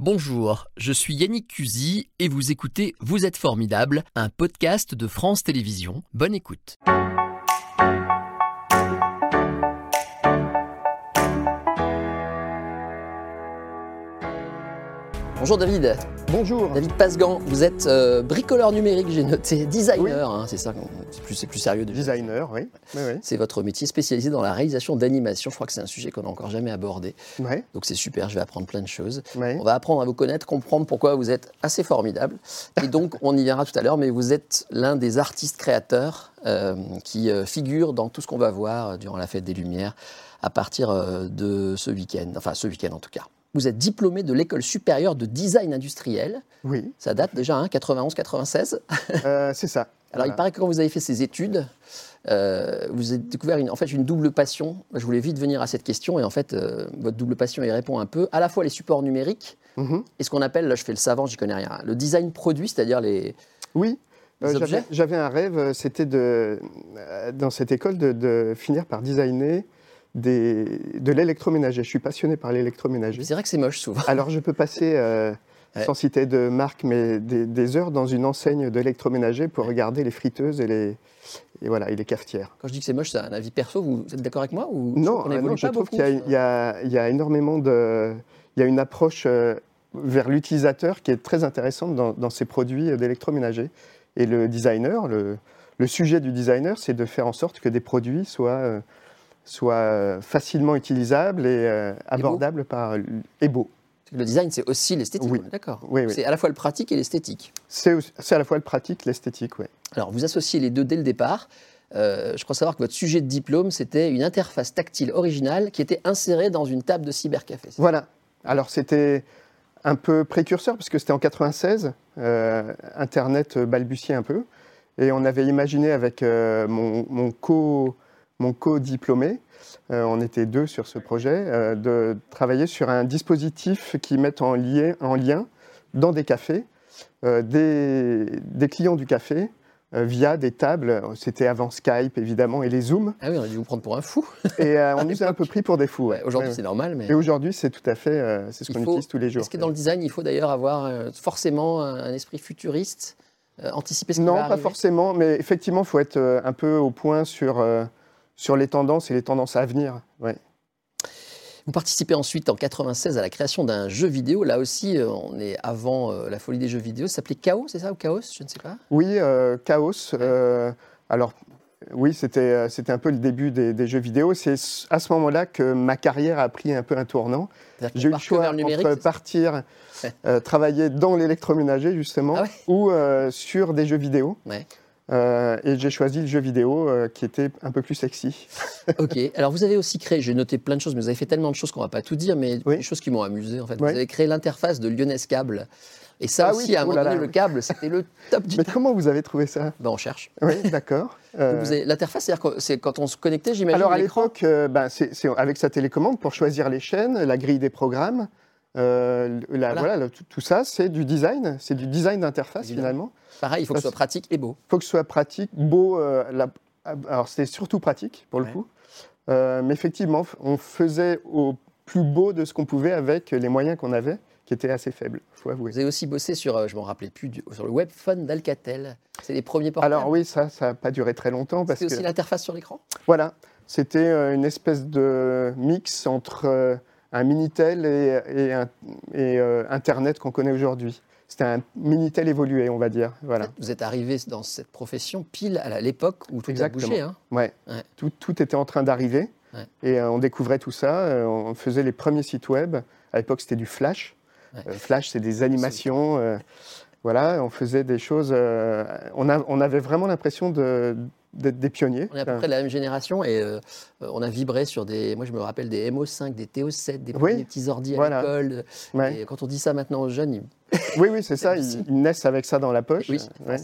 Bonjour, je suis Yannick Cusy et vous écoutez Vous êtes formidable, un podcast de France Télévisions. Bonne écoute. Bonjour David. Bonjour. David Pasgan, vous êtes euh, bricoleur numérique, j'ai noté, designer, hein, c'est ça, c'est plus, sérieux. de- Designer, oui. Oui, oui. C'est votre métier spécialisé dans la réalisation d'animation. Je crois que c'est un sujet qu'on n'a encore jamais abordé. Donc c'est super, je vais apprendre plein de choses. On va apprendre à vous connaître, comprendre pourquoi vous êtes assez formidable. Et donc, on y viendra tout à l'heure, mais vous êtes l'un des artistes créateurs euh, qui euh, figure dans tout ce qu'on va voir euh, durant la Fête des Lumières à partir de ce week-end, enfin ce week-end en tout cas. Vous êtes diplômé de l'école supérieure de design industriel. Oui, Ça date déjà, hein, 91-96. euh, c'est ça. Alors, il paraît que quand vous avez fait ces études, euh, vous avez découvert une, en fait une double passion. Je voulais vite venir à cette question, et en fait, euh, votre double passion y répond un peu. À la fois les supports numériques Mhm. et ce qu'on appelle, là je fais le savant, j'y connais rien, le design produit, c'est-à-dire les. Oui, Les j'avais- j'avais un rêve, c'était de, dans cette école de, de finir par designer des, de l'électroménager. Je suis passionné par l'électroménager. C'est vrai que c'est moche souvent. Alors je peux passer, euh, Ouais. sans citer de marque, mais des, des heures dans une enseigne d'électroménager pour regarder les friteuses et les, et voilà, et les cafetières. Quand je dis que c'est moche, c'est un avis perso, vous êtes d'accord avec moi ou Non, on euh, évolue non, je pas trouve qu'il y, a- y y énormément de... Il y a une approche euh, vers l'utilisateur qui est très intéressante dans, dans ces produits euh, d'électroménager. Et le designer, le, le sujet du designer, c'est de faire en sorte que des produits soient, euh, soient euh, facilement utilisables et euh, abordables par... et beaux. Le design, c'est aussi l'esthétique, Oui. d'accord. Oui, oui. C'est à la fois le pratique et l'esthétique. C'est à la fois le pratique, l'esthétique, oui. Alors, vous associez les deux dès le départ. Euh, je crois savoir que votre sujet de diplôme, c'était une interface tactile originale qui était insérée dans une table de cybercafé. Voilà. Alors c'était un peu précurseur parce que c'était en 96, euh, Internet balbutiait un peu, et on avait imaginé avec mon, mon co mon co-diplômé, euh, on était deux sur ce projet, euh, de travailler sur un dispositif qui mette en, lien- en lien dans des cafés euh, des, des clients du café via des tables. C'était avant Skype évidemment et les Zooms, Ah oui, on a dû vous prendre pour un fou. et on nous a un peu pris pour des fous. ouais. Ouais, Aujourd'hui, Ouais, c'est normal, mais Et aujourd'hui, c'est tout à fait, c'est ce qu'on faut- utilise tous les jours. est-ce que dans le design, il faut d'ailleurs avoir forcément un, esprit futuriste, anticiper ce qui Non, va pas forcément, mais effectivement, il faut être un peu au point sur, sur les tendances et les tendances à venir. Ouais. Vous participez ensuite en 96 à la création d'un jeu vidéo. Là aussi, euh, on est avant euh, la folie des jeux vidéo. Ça s'appelait Chaos, c'est ça ou Chaos Je ne sais pas. Oui, euh, Chaos. euh, alors, oui, c'était c'était un peu le début des, des jeux vidéo. C'est à ce moment-là que ma carrière a pris un peu un tournant. C'est-à-dire J'ai eu le choix entre partir Ouais. travailler dans l'électroménager, justement, Ah ouais ou sur des jeux vidéo. Euh, et j'ai choisi le jeu vidéo euh, qui était un peu plus sexy. Ok. Alors vous avez aussi créé, j'ai noté plein de choses, mais vous avez fait tellement de choses qu'on va pas tout dire, mais Oui. des choses qui m'ont amusé en fait. Vous avez créé l'interface de Lyonnaise Câble. Et ça Ah aussi, oui, à un oh moment donné, là. le câble, c'était le top du Mais top. comment vous avez trouvé ça? Ben, on cherche. Oui, d'accord. Euh, L'interface, c'est-à-dire c'est quand on se connectait, j'imagine. Alors à l'époque, ben, c'est avec sa télécommande pour choisir les chaînes, la grille des programmes, euh, la- Voilà. voilà, le- tout, tout ça, c'est du design, c'est du design d'interface finalement. Pareil, il faut que ce soit pratique et beau. Il faut que ce soit pratique, beau. euh, la- alors c'était surtout pratique pour le Ouais. coup, Euh, mais effectivement, on faisait au plus beau de ce qu'on pouvait avec les moyens qu'on avait, qui étaient assez faibles, faut avouer. Vous avez aussi bossé sur, je m'en rappelais plus, du- sur le webphone d'Alcatel. C'est les premiers portables. Alors oui, ça, ça n'a pas duré très longtemps parce que aussi l'interface sur l'écran? Voilà, c'était une espèce de mix entre un Minitel et, et, un- et, euh, Internet qu'on connaît aujourd'hui. C'était un Minitel évolué, on va dire. Voilà. Vous êtes arrivé dans cette profession pile à l'époque où tout Exactement. a bougé. Hein. Ouais. Ouais. Tout, tout était en train d'arriver Ouais. et euh, on découvrait tout ça. euh, on faisait les premiers sites web. À l'époque, c'était du Flash. Ouais. Flash, c'est des animations. Voilà, on faisait des choses. euh, on, a- on avait vraiment l'impression d'être des pionniers. On est à peu près de la même génération et euh, on a vibré sur des. Moi, je me rappelle des MO5, des TO7, des Oui, petits ordi à voilà. l'école. Ouais. Et quand on dit ça maintenant aux jeunes, ils- Oui, oui, c'est ça. Ils, ils naissent avec ça dans la poche. Oui, Ouais.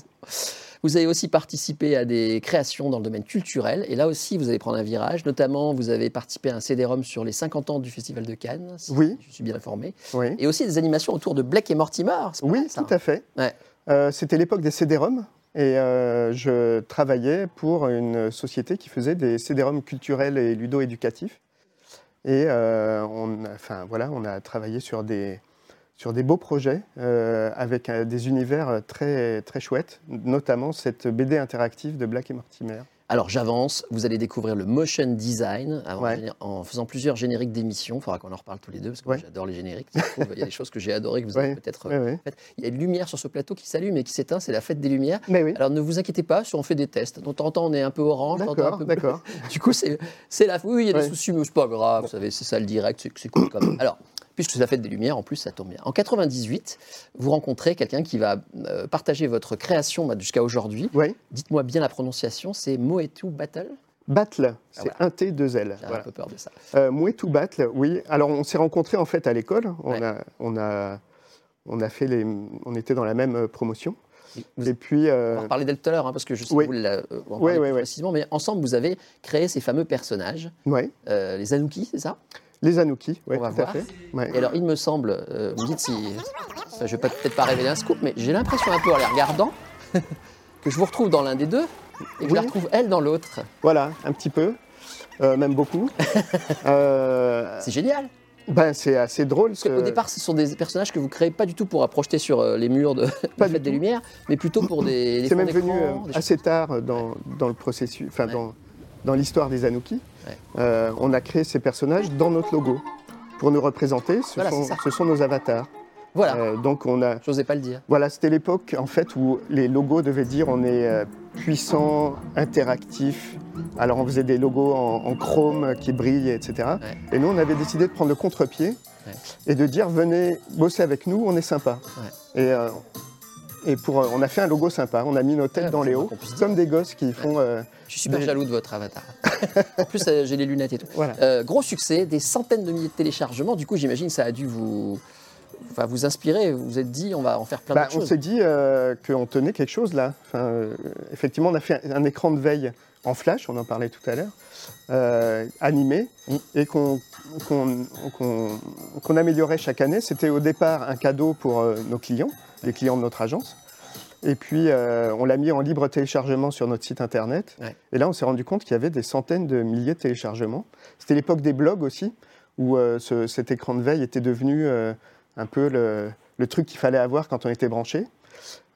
Vous avez aussi participé à des créations dans le domaine culturel. Et là aussi, vous allez prendre un virage. Notamment, vous avez participé à un CD-ROM sur les 50 ans du Festival de Cannes, si Oui. je suis bien informé. Oui. Et aussi des animations autour de Blake et Mortimer. Oui, mal, ça. tout à fait. Ouais. Euh, C'était l'époque des CD-ROM et euh, je travaillais pour une société qui faisait des CD-ROM culturels et ludo-éducatifs. Et euh, on, a- enfin, voilà, on a travaillé sur des, sur des beaux projets euh, avec euh, des univers très, très chouettes, notamment cette BD interactive de Black et Mortimer. Alors j'avance, vous allez découvrir le motion design en, Ouais. en faisant plusieurs génériques d'émissions. Il faudra qu'on en reparle tous les deux parce que Ouais. j'adore les génériques. trouve, Il y a des choses que j'ai adorées que vous avez Ouais. peut-être. Il y a une lumière sur ce plateau qui s'allume et qui s'éteint, c'est la fête des lumières. Mais oui, Alors ne vous inquiétez pas, si on fait des tests. De temps on est un peu orange, d'accord. Du coup, c'est la. Oui, il y a des soucis, mais c'est pas grave. Vous savez, c'est ça le direct, c'est c'est cool quand même. Alors, puisque c'est la fête des Lumières, en plus, ça tombe bien. En 98, vous rencontrez quelqu'un qui va euh, partager votre création bah, jusqu'à aujourd'hui. Oui, Dites-moi bien la prononciation, c'est Moetu Battle? Battle, c'est voilà. un T, deux L. J'ai Voilà. un peu peur de ça. Euh, Battle, oui. Alors on s'est rencontrés en fait à l'école. On, Ouais. a, on, a, on a fait les, on était dans la même euh, promotion. Vous- Et puis, On euh, va en reparler d'elle tout à l'heure, hein, parce que je sais Oui. que vous la- euh, on va Oui, parler oui, précisément, mais ensemble, vous avez créé ces fameux personnages, euh, les Anuki, c'est ça? Les Anouki, va tout à fait. Ouais. Et alors, il me semble, euh, vous me dites si. enfin, je vais peut-être pas révéler un scoop, mais j'ai l'impression un peu en les regardant que je vous retrouve dans l'un des deux et que je la Oui. retrouve elle dans l'autre. Voilà, un petit peu, euh, même beaucoup. Euh, C'est génial. ben, c'est assez drôle. Que- départ, ce sont des personnages que vous créez pas du tout pour projeter sur les murs de Pas la Fête des. Lumières, mais plutôt pour des. des C'est même venu euh, assez tard dans, dans le processus, enfin Ouais. dans, dans l'histoire des Anouki. Ouais. Euh, on a créé ces personnages dans notre logo pour nous représenter. Ce, Voilà, sont, ce nos avatars. Voilà, Euh, donc on a, j'osais pas le dire. voilà, c'était l'époque en fait où les logos devaient dire on est euh, puissant, interactif. Alors on faisait des logos en, en chrome qui brillent, etc. Ouais. Et nous on avait décidé de prendre le contre-pied Ouais. et de dire venez bosser avec nous, on est sympa. Et, euh, et pour, euh, on a fait un logo sympa, on a mis nos têtes Ouais, dans les hauts, comme des gosses qui font. euh, Je suis super Des- jaloux de votre avatar. en plus, euh, j'ai les lunettes et tout. voilà. Euh, gros succès, des centaines de milliers de téléchargements. Du coup, j'imagine ça a dû vous, enfin, vous inspirer. Vous vous êtes dit, on va en faire plein Bah, on choses. s'est dit qu'on tenait quelque chose là. Enfin, effectivement, on a fait un, un écran de veille en flash, on en parlait tout à l'heure, animé, Mm. et qu'on qu'on- qu'on- qu'on améliorait chaque année. C'était au départ un cadeau pour nos clients, les clients de notre agence. Et puis, euh, on l'a mis en libre téléchargement sur notre site internet. Ouais. Et là, on s'est rendu compte qu'il y avait des centaines de milliers de téléchargements. C'était l'époque des blogs aussi, où euh, ce- cet écran de veille était devenu euh, un peu le, le truc qu'il fallait avoir quand on était branché.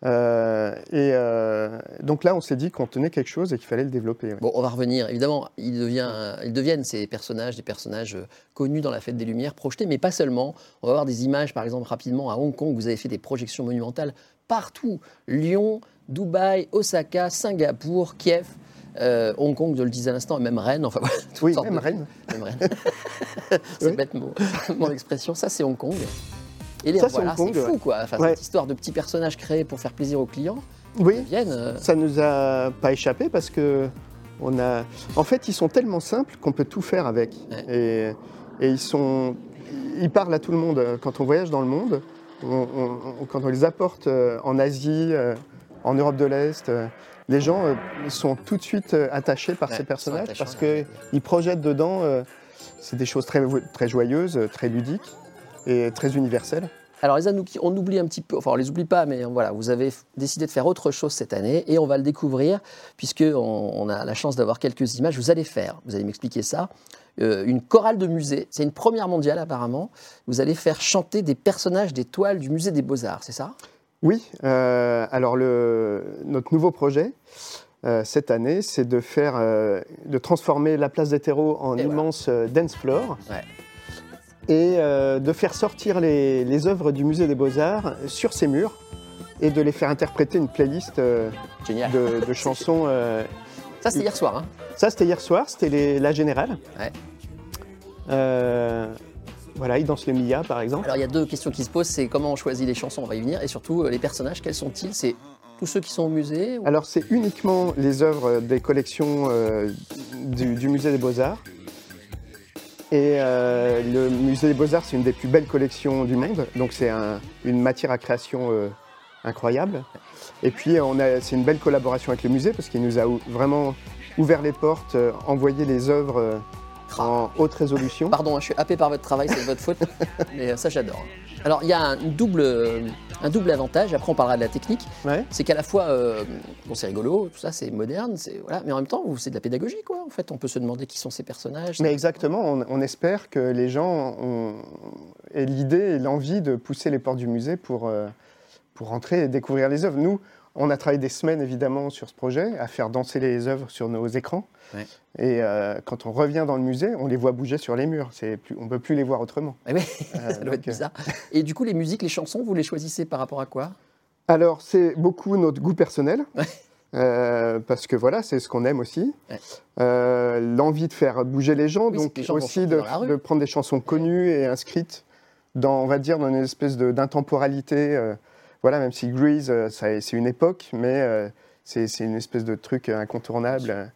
Euh, et euh, donc là, on s'est dit qu'on tenait quelque chose et qu'il fallait le développer. ouais. Bon, on va revenir. Évidemment, ils, devient, ils deviennent ces personnages, des personnages euh, connus dans la fête des Lumières, projetés, mais pas seulement. On va voir des images, par exemple, rapidement, à Hong Kong. Vous avez fait des projections monumentales partout. Lyon, Dubaï, Osaka, Singapour, Kiev, euh, Hong Kong, je le disais à l'instant, et même Rennes. Enfin, voilà, toutes Oui, sortes même de- Rennes. Même Rennes. c'est Oui. bête mon, mon expression. Ça, c'est Hong Kong. Et les, Ça, c'est voilà, c'est fou, ouais. quoi. Enfin, Ouais. Cette histoire de petits personnages créés pour faire plaisir aux clients Oui, deviennent. euh, ça nous a pas échappé parce que on a. En fait, ils sont tellement simples qu'on peut tout faire avec. Ouais. Et, et ils sont. Ils parlent à tout le monde. Quand on voyage dans le monde, on- on- on- quand on les apporte euh, en Asie, euh, en Europe de l'Est, les gens sont tout de suite attachés par ces personnages parce qu'ils projettent dedans. c'est des choses très, très joyeuses, très ludiques et très universelles. Alors les Anouki, on oublie un petit peu, enfin on les oublie pas, mais voilà, vous avez décidé de faire autre chose cette année et on va le découvrir puisque on, on a la chance d'avoir quelques images. Vous allez faire, vous allez m'expliquer ça, euh, une chorale de musée. C'est une première mondiale apparemment. Vous allez faire chanter des personnages des toiles du musée des Beaux Arts, c'est ça? Oui, euh, alors le, notre nouveau projet euh, cette année, c'est de faire, de transformer la place des terreaux en Et voilà. immense euh, dance floor Ouais. Et euh, de faire sortir les, les œuvres du musée des Beaux-Arts sur ces murs et de les faire interpréter une playlist euh, de, de chansons. euh, Ça c'était hier soir. hein. ça, c'était hier soir, c'était la générale. Ouais. Voilà, ils dansent le Mia par exemple. Alors il y a deux questions qui se posent, c'est comment on choisit les chansons, on va y venir, et surtout les personnages, quels sont-ils? C'est tous ceux qui sont au musée ou- Alors, c'est uniquement les œuvres des collections du, du Musée des Beaux-Arts. Et euh, le Musée des Beaux-Arts, c'est une des plus belles collections du monde. Donc, c'est un- une matière à création euh, incroyable. Et puis, c'est une belle collaboration avec le musée parce qu'il nous a vraiment ouvert les portes, euh, envoyé les œuvres en haute résolution. Pardon, je suis happé par votre travail, c'est de votre faute, mais euh, ça j'adore. Alors il y a un double, euh, un double avantage, après on parlera de la technique, Ouais. c'est qu'à la fois, euh, bon c'est rigolo, tout ça c'est moderne, c'est voilà, mais en même temps c'est de la pédagogie quoi. En fait, on peut se demander qui sont ces personnages. Mais exactement, on, on espère que les gens ont, aient l'idée et l'envie de pousser les portes du musée pour, euh, pour rentrer et découvrir les œuvres. Nous, on a travaillé des semaines évidemment sur ce projet, à faire danser les œuvres sur nos écrans. Ouais. Et euh, quand on revient dans le musée, on les voit bouger sur les murs. Plus, on ne peut plus les voir autrement. Ah oui, Euh, ça doit être euh, bizarre. Et du coup, les musiques, les chansons, vous les choisissez par rapport à quoi? Alors, c'est beaucoup notre goût personnel. Ouais. euh, parce que voilà, c'est ce qu'on aime aussi. Ouais. Euh, L'envie de faire bouger les gens, Oui, donc les gens aussi de, de prendre des chansons connues et inscrites dans, on va dire, dans une espèce d'intemporalité. Voilà, même si Grease, euh, c'est une époque, mais euh, c'est une espèce de truc incontournable.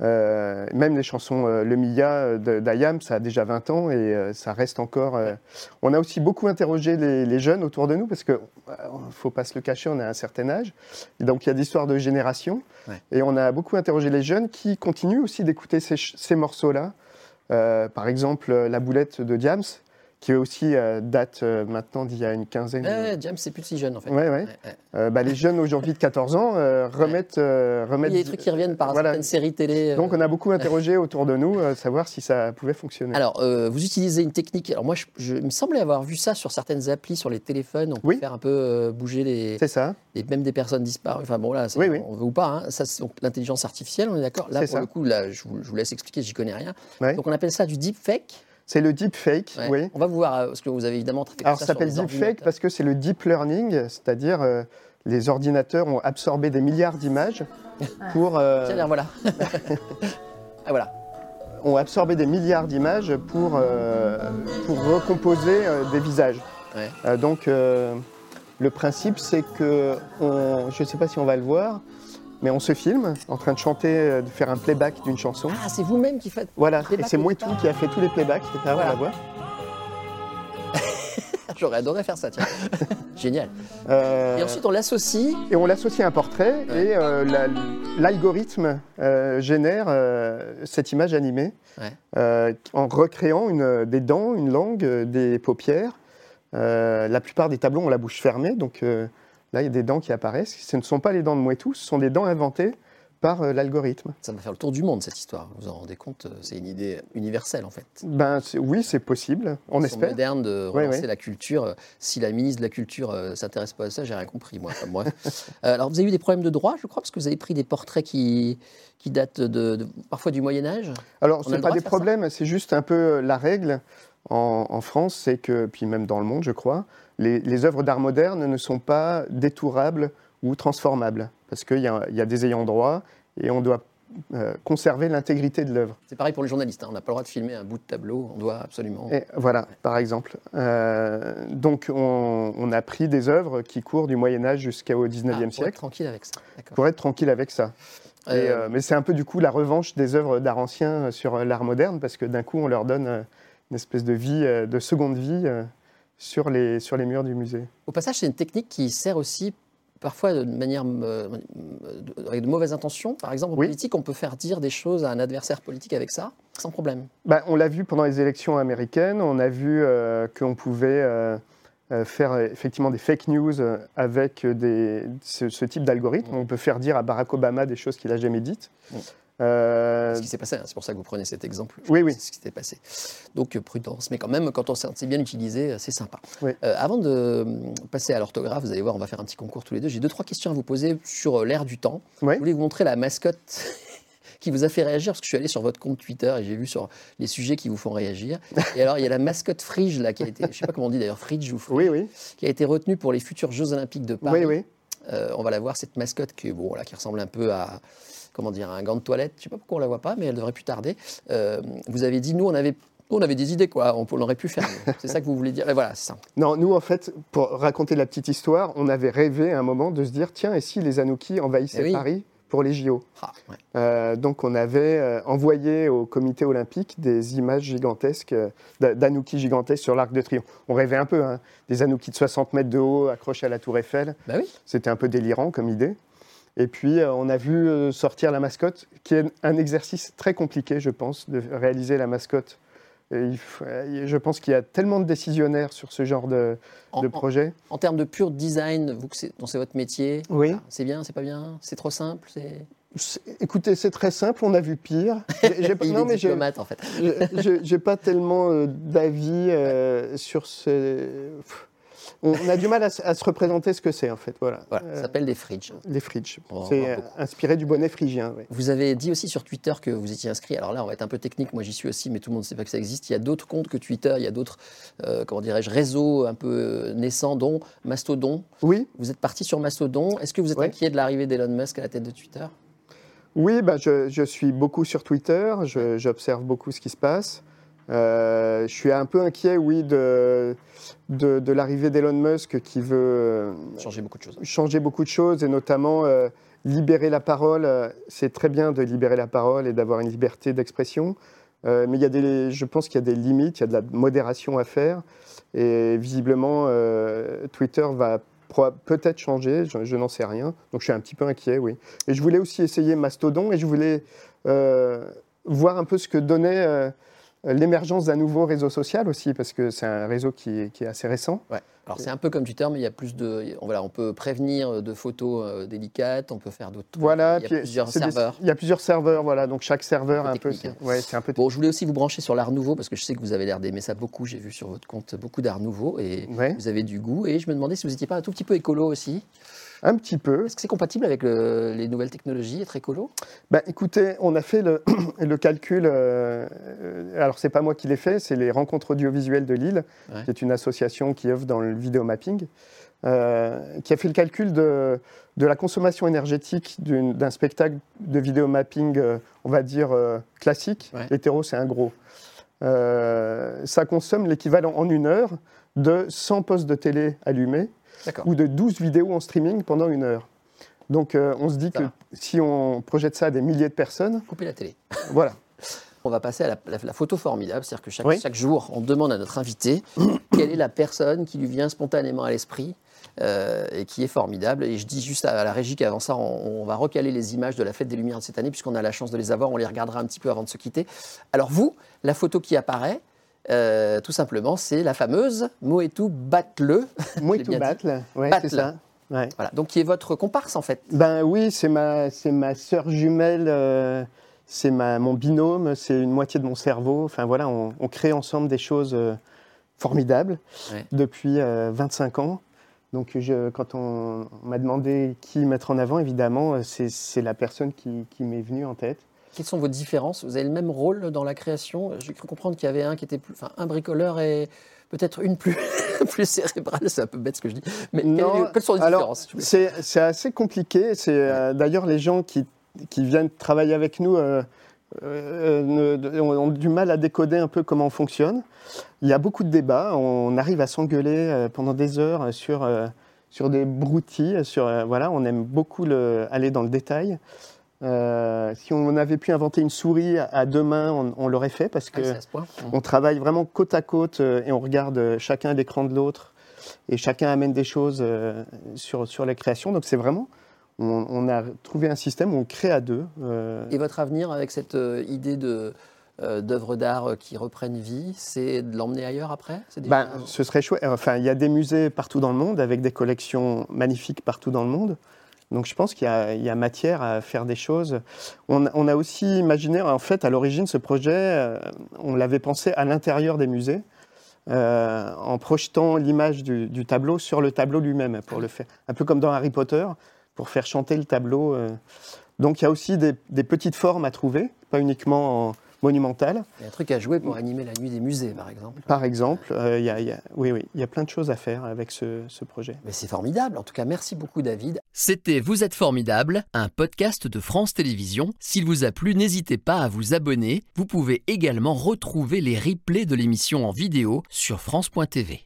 Euh, même les chansons euh, Le Mia d'Ayam, ça a déjà 20 ans et euh, ça reste encore. On a aussi beaucoup interrogé les, les jeunes autour de nous parce que, euh, faut pas se le cacher, on a un certain âge. Et donc il y a des histoires de génération. Ouais. Et on a beaucoup interrogé les jeunes qui continuent aussi d'écouter ces, ces morceaux-là. Par exemple, La Boulette de Diams, qui aussi euh, date euh, maintenant d'il y a une quinzaine. Ouais, James, c'est plus si jeune en fait. Ouais, ouais. Euh, bah, les jeunes aujourd'hui de 14 ans euh, remettent, euh, Il remettent. y a des trucs qui reviennent par Voilà. certaines séries télé. Donc on a beaucoup interrogé autour de nous, savoir si ça pouvait fonctionner. Alors, vous utilisez une technique. Alors, moi, je, je- il me semblait avoir vu ça sur certaines applis, sur les téléphones. On peut Oui. faire un peu bouger les, C'est ça. et même des personnes disparues. Enfin, bon, là, Oui, oui. on veut ou pas. hein. Ça, c'est donc l'intelligence artificielle, on est d'accord Là, pour ça. le coup, là, je vous, je vous laisse expliquer, j'y connais rien. Ouais. Donc, on appelle ça du deepfake. C'est le deepfake, Ouais. oui. On va vous voir, euh, parce que vous avez évidemment fait Alors ça ça s'appelle deepfake ordinateurs. parce que c'est le deep learning, c'est-à-dire euh, les ordinateurs ont absorbé des milliards d'images pour euh, Tiens, là, voilà. ah, voilà. ont absorbé des milliards d'images pour euh, pour recomposer des visages. Ouais. Donc le principe c'est que on, je ne sais pas si on va le voir, mais on se filme en train de chanter, euh, de faire un playback d'une chanson. Ah, c'est vous-même qui faites. Voilà, et c'est au Mouetou départ. qui a fait tous les playbacks, on Voilà. la voit. J'aurais adoré faire ça, tiens. Génial. Euh, Et ensuite, on l'associe. Et on l'associe à un portrait Ouais. et euh, la- l'algorithme euh, génère cette image animée Ouais. en recréant une- des dents, une langue, des paupières. La plupart des tableaux ont la bouche fermée, donc là il y a des dents qui apparaissent. Ce ne sont pas les dents de Mouetou, ce sont des dents inventées par euh, l'algorithme. Ça va faire le tour du monde, cette histoire. Vous vous en rendez compte euh, C'est une idée universelle, en fait. Ben, c'est- oui, c'est possible, on espère. moderne de relancer ouais. la culture. Euh, Si la ministre de la Culture euh, s'intéresse pas à ça, j'ai rien compris, moi. Enfin. Euh, alors, vous avez eu des problèmes de droit, je crois, parce que vous avez pris des portraits qui, qui datent de, de- parfois du Moyen-Âge. Alors, ce n'est pas de des problèmes, c'est juste un peu la règle en, en France, c'est que, puis même dans le monde, je crois, les, les œuvres d'art moderne ne sont pas détourables ou transformables, parce qu'il y, a- il y a des ayants droit et on doit euh, conserver l'intégrité de l'œuvre. C'est pareil pour les journalistes. hein. On n'a pas le droit de filmer un bout de tableau. On doit absolument. Et Voilà, par exemple. Euh, donc, on, on a pris des œuvres qui courent du Moyen Âge jusqu'au Ah, 19e pour être siècle tranquille avec ça. Pour être tranquille avec ça. Et, Euh, mais c'est un peu du coup la revanche des œuvres d'art ancien sur euh, l'art moderne, parce que d'un coup on leur donne une espèce de vie, euh, de seconde vie euh, sur, les, sur les murs du musée. Au passage, c'est une technique qui sert aussi parfois de manière euh, avec de mauvaises intentions. Par exemple, en Oui. politique, on peut faire dire des choses à un adversaire politique avec ça, sans problème. Bah, on l'a vu pendant les élections américaines, on a vu euh, qu'on pouvait euh, faire effectivement des fake news avec des, ce, ce type d'algorithme. On peut faire dire à Barack Obama des choses qu'il n'a jamais dites. Euh, ce qui s'est passé, hein. c'est pour ça que vous prenez cet exemple. Oui, oui. C'est ce qui s'est passé. Donc euh, prudence, mais quand même, quand on sait bien utilisé, euh, c'est sympa. Oui. Euh, avant de passer à l'orthographe, vous allez voir, on va faire un petit concours tous les deux. J'ai deux, trois questions à vous poser sur l'ère du temps. Oui. Je voulais vous montrer la mascotte qui vous a fait réagir, parce que je suis allé sur votre compte Twitter et j'ai vu sur les sujets qui vous font réagir. Et alors, il y a la mascotte Frige, là, qui a été, je sais pas comment on dit d'ailleurs, Frige ou Frige, oui, oui, qui a été retenue pour les futurs Jeux Olympiques de Paris. oui, oui. Euh, on va la voir, cette mascotte qui, bon, là, qui ressemble un peu à comment dire, un gant de toilette. Je sais pas pourquoi on la voit pas, mais elle devrait plus tarder. Euh, vous avez dit, nous, on avait, on avait des idées, quoi. On, on aurait pu faire. C'est ça que vous voulez dire. Et voilà, c'est ça. Non, nous, en fait, pour raconter la petite histoire, on avait rêvé à un moment de se dire tiens, et si les Anouki envahissaient Eh oui. Paris? Pour les JO Ah, ouais. Euh, Donc, on avait euh, envoyé au comité olympique des images gigantesques, euh, d'a- d'Anouki gigantesques sur l'Arc de Triomphe. On rêvait un peu, hein, des Anouki de 60 mètres de haut accrochés à la Tour Eiffel. Bah oui. C'était un peu délirant comme idée. Et puis, on a vu sortir la mascotte, qui est un exercice très compliqué, je pense, de réaliser la mascotte. Et il faut- je pense qu'il y a tellement de décisionnaires sur ce genre de, En, de en- projet. en termes de pur design, vous dont c'est votre métier, Oui. c'est bien, c'est pas bien, c'est trop simple, Écoutez, c'est très simple, on a vu pire. J'ai- pas- non, mais j'ai- diplomate en fait. j'ai pas tellement euh, d'avis euh, sur ce. On a du mal à, se- à se représenter ce que c'est, en fait. Voilà. Voilà, ça Euh, s'appelle des fridges. les fridges. C'est euh, inspiré du bonnet phrygien. oui. Vous avez dit aussi sur Twitter que vous étiez inscrit. Alors là, on va être un peu technique. Moi, j'y suis aussi, mais tout le monde ne sait pas que ça existe. Il y a d'autres comptes que Twitter. Il y a d'autres, euh, comment dirais-je, réseaux un peu naissants, dont Mastodon. Oui, Vous êtes parti sur Mastodon. Est-ce que vous êtes inquiet de l'arrivée d'Elon Musk à la tête de Twitter? Oui, bah, je, je suis beaucoup sur Twitter, j'observe beaucoup ce qui se passe. Euh, je suis un peu inquiet, oui, de, de, de l'arrivée d'Elon Musk qui veut euh, Changer beaucoup de choses. changer beaucoup de choses et notamment euh, libérer la parole. C'est très bien de libérer la parole et d'avoir une liberté d'expression, Euh, mais il y a des, je pense qu'il y a des limites, il y a de la modération à faire. Et visiblement, euh, Twitter va peut-être changer, je, je n'en sais rien. Donc je suis un petit peu inquiet, oui. Et je voulais aussi essayer Mastodon et je voulais euh, voir un peu ce que donnait l'émergence d'un nouveau réseau social aussi, parce que c'est un réseau qui est- assez récent. Alors c'est un peu comme Twitter, mais il y a plus de. on- Voilà, on peut prévenir de photos euh, délicates, on peut faire d'autres. trucs. Voilà, Il y a plusieurs des- serveurs. il y a plusieurs serveurs, voilà. Donc chaque serveur Un peu un peu. hein. Ouais, c'est un peu. Bon, je voulais aussi vous brancher sur l'art nouveau parce que je sais que vous avez l'air d'aimer ça beaucoup. J'ai vu sur votre compte beaucoup d'art nouveau et Ouais, vous avez du goût. Et je me demandais si vous n'étiez pas un tout petit peu écolo aussi. un petit peu. Est-ce que c'est compatible avec le- les nouvelles technologies, être écolo? Bah, écoutez, on a fait le, le calcul. euh, euh, alors c'est pas moi qui l'ai fait, c'est les Rencontres audiovisuelles de Lille, Ouais. qui est une association qui œuvre dans le vidéomapping, euh, qui a fait le calcul de, de la consommation énergétique d'un spectacle de vidéomapping, euh, on va dire euh, classique. Ouais. L'hétéro, c'est un gros. Ça consomme l'équivalent en une heure de 100 postes de télé allumés ou de 12 vidéos en streaming pendant une heure. Donc euh, on se dit Ça que va. si on projette ça à des milliers de personnes, Couper la télé. voilà. On va passer à la, la- la photo formidable, c'est-à-dire que chaque, Oui. chaque jour, on demande à notre invité quelle est la personne qui lui vient spontanément à l'esprit euh, et qui est formidable. Et je dis juste à la régie qu'avant ça, on, on va recaler les images de la Fête des Lumières de cette année, puisqu'on a la chance de les avoir. On les regardera un petit peu avant de se quitter. Alors vous, la photo qui apparaît, euh, tout simplement, c'est la fameuse Moetou bien dit. battle, ouais, Battle. c'est ça. Ouais. Voilà, donc qui est votre comparse en fait. Ben oui, c'est ma, c'est ma sœur jumelle, euh, c'est mon binôme, c'est une moitié de mon cerveau. Enfin voilà, on, on crée ensemble des choses euh, formidables Ouais. depuis euh, 25 ans. Donc je, quand on, on m'a demandé qui mettre en avant, évidemment, euh, c'est, la personne qui, qui m'est venue en tête. Quelles sont vos différences? Vous avez le même rôle dans la création? J'ai cru comprendre qu'il y avait un qui était plus, enfin, un bricoleur et peut-être une plus, plus cérébrale. C'est un peu bête ce que je dis. Mais Non, quelles sont les différences c'est assez compliqué. C'est euh, d'ailleurs les gens qui, qui viennent travailler avec nous euh, euh, ne- ont, du mal à décoder un peu comment on fonctionne. Il y a beaucoup de débats. On arrive à s'engueuler euh, pendant des heures sur euh, sur des broutilles. Sur euh, voilà, on aime beaucoup le- aller dans le détail. Euh, si on avait pu inventer une souris à, deux mains, on, on l'aurait fait parce que Ah, on travaille vraiment côte à côte euh, et on regarde euh, chacun l'écran de l'autre et chacun amène des choses euh, sur, sur les créations. Donc c'est vraiment, on, on a trouvé un système où on crée à deux. euh, Et votre avenir avec cette euh, idée de euh, d'œuvres d'art qui reprennent vie, c'est de l'emmener ailleurs après ben, ce serait chouette. Enfin, il y a des musées partout dans le monde avec des collections magnifiques partout dans le monde. Donc je pense qu'il y, a- il y a matière à faire des choses. On, on a aussi imaginé, en fait, à l'origine, ce projet, on l'avait pensé à l'intérieur des musées, euh, en projetant l'image du, du tableau sur le tableau lui-même, pour le faire. Un peu comme dans Harry Potter, pour faire chanter le tableau. euh. Donc il y a aussi des, des petites formes à trouver, pas uniquement en monumental. Il y a un truc à jouer pour animer la nuit des musées, par exemple. Par exemple, euh, il y a- il y a- oui, oui, il y a plein de choses à faire avec ce, ce projet. Mais c'est formidable. En tout cas, merci beaucoup, David. C'était Vous êtes formidable, un podcast de France Télévisions. S'il vous a plu, n'hésitez pas à vous abonner. Vous pouvez également retrouver les replays de l'émission en vidéo sur France.tv.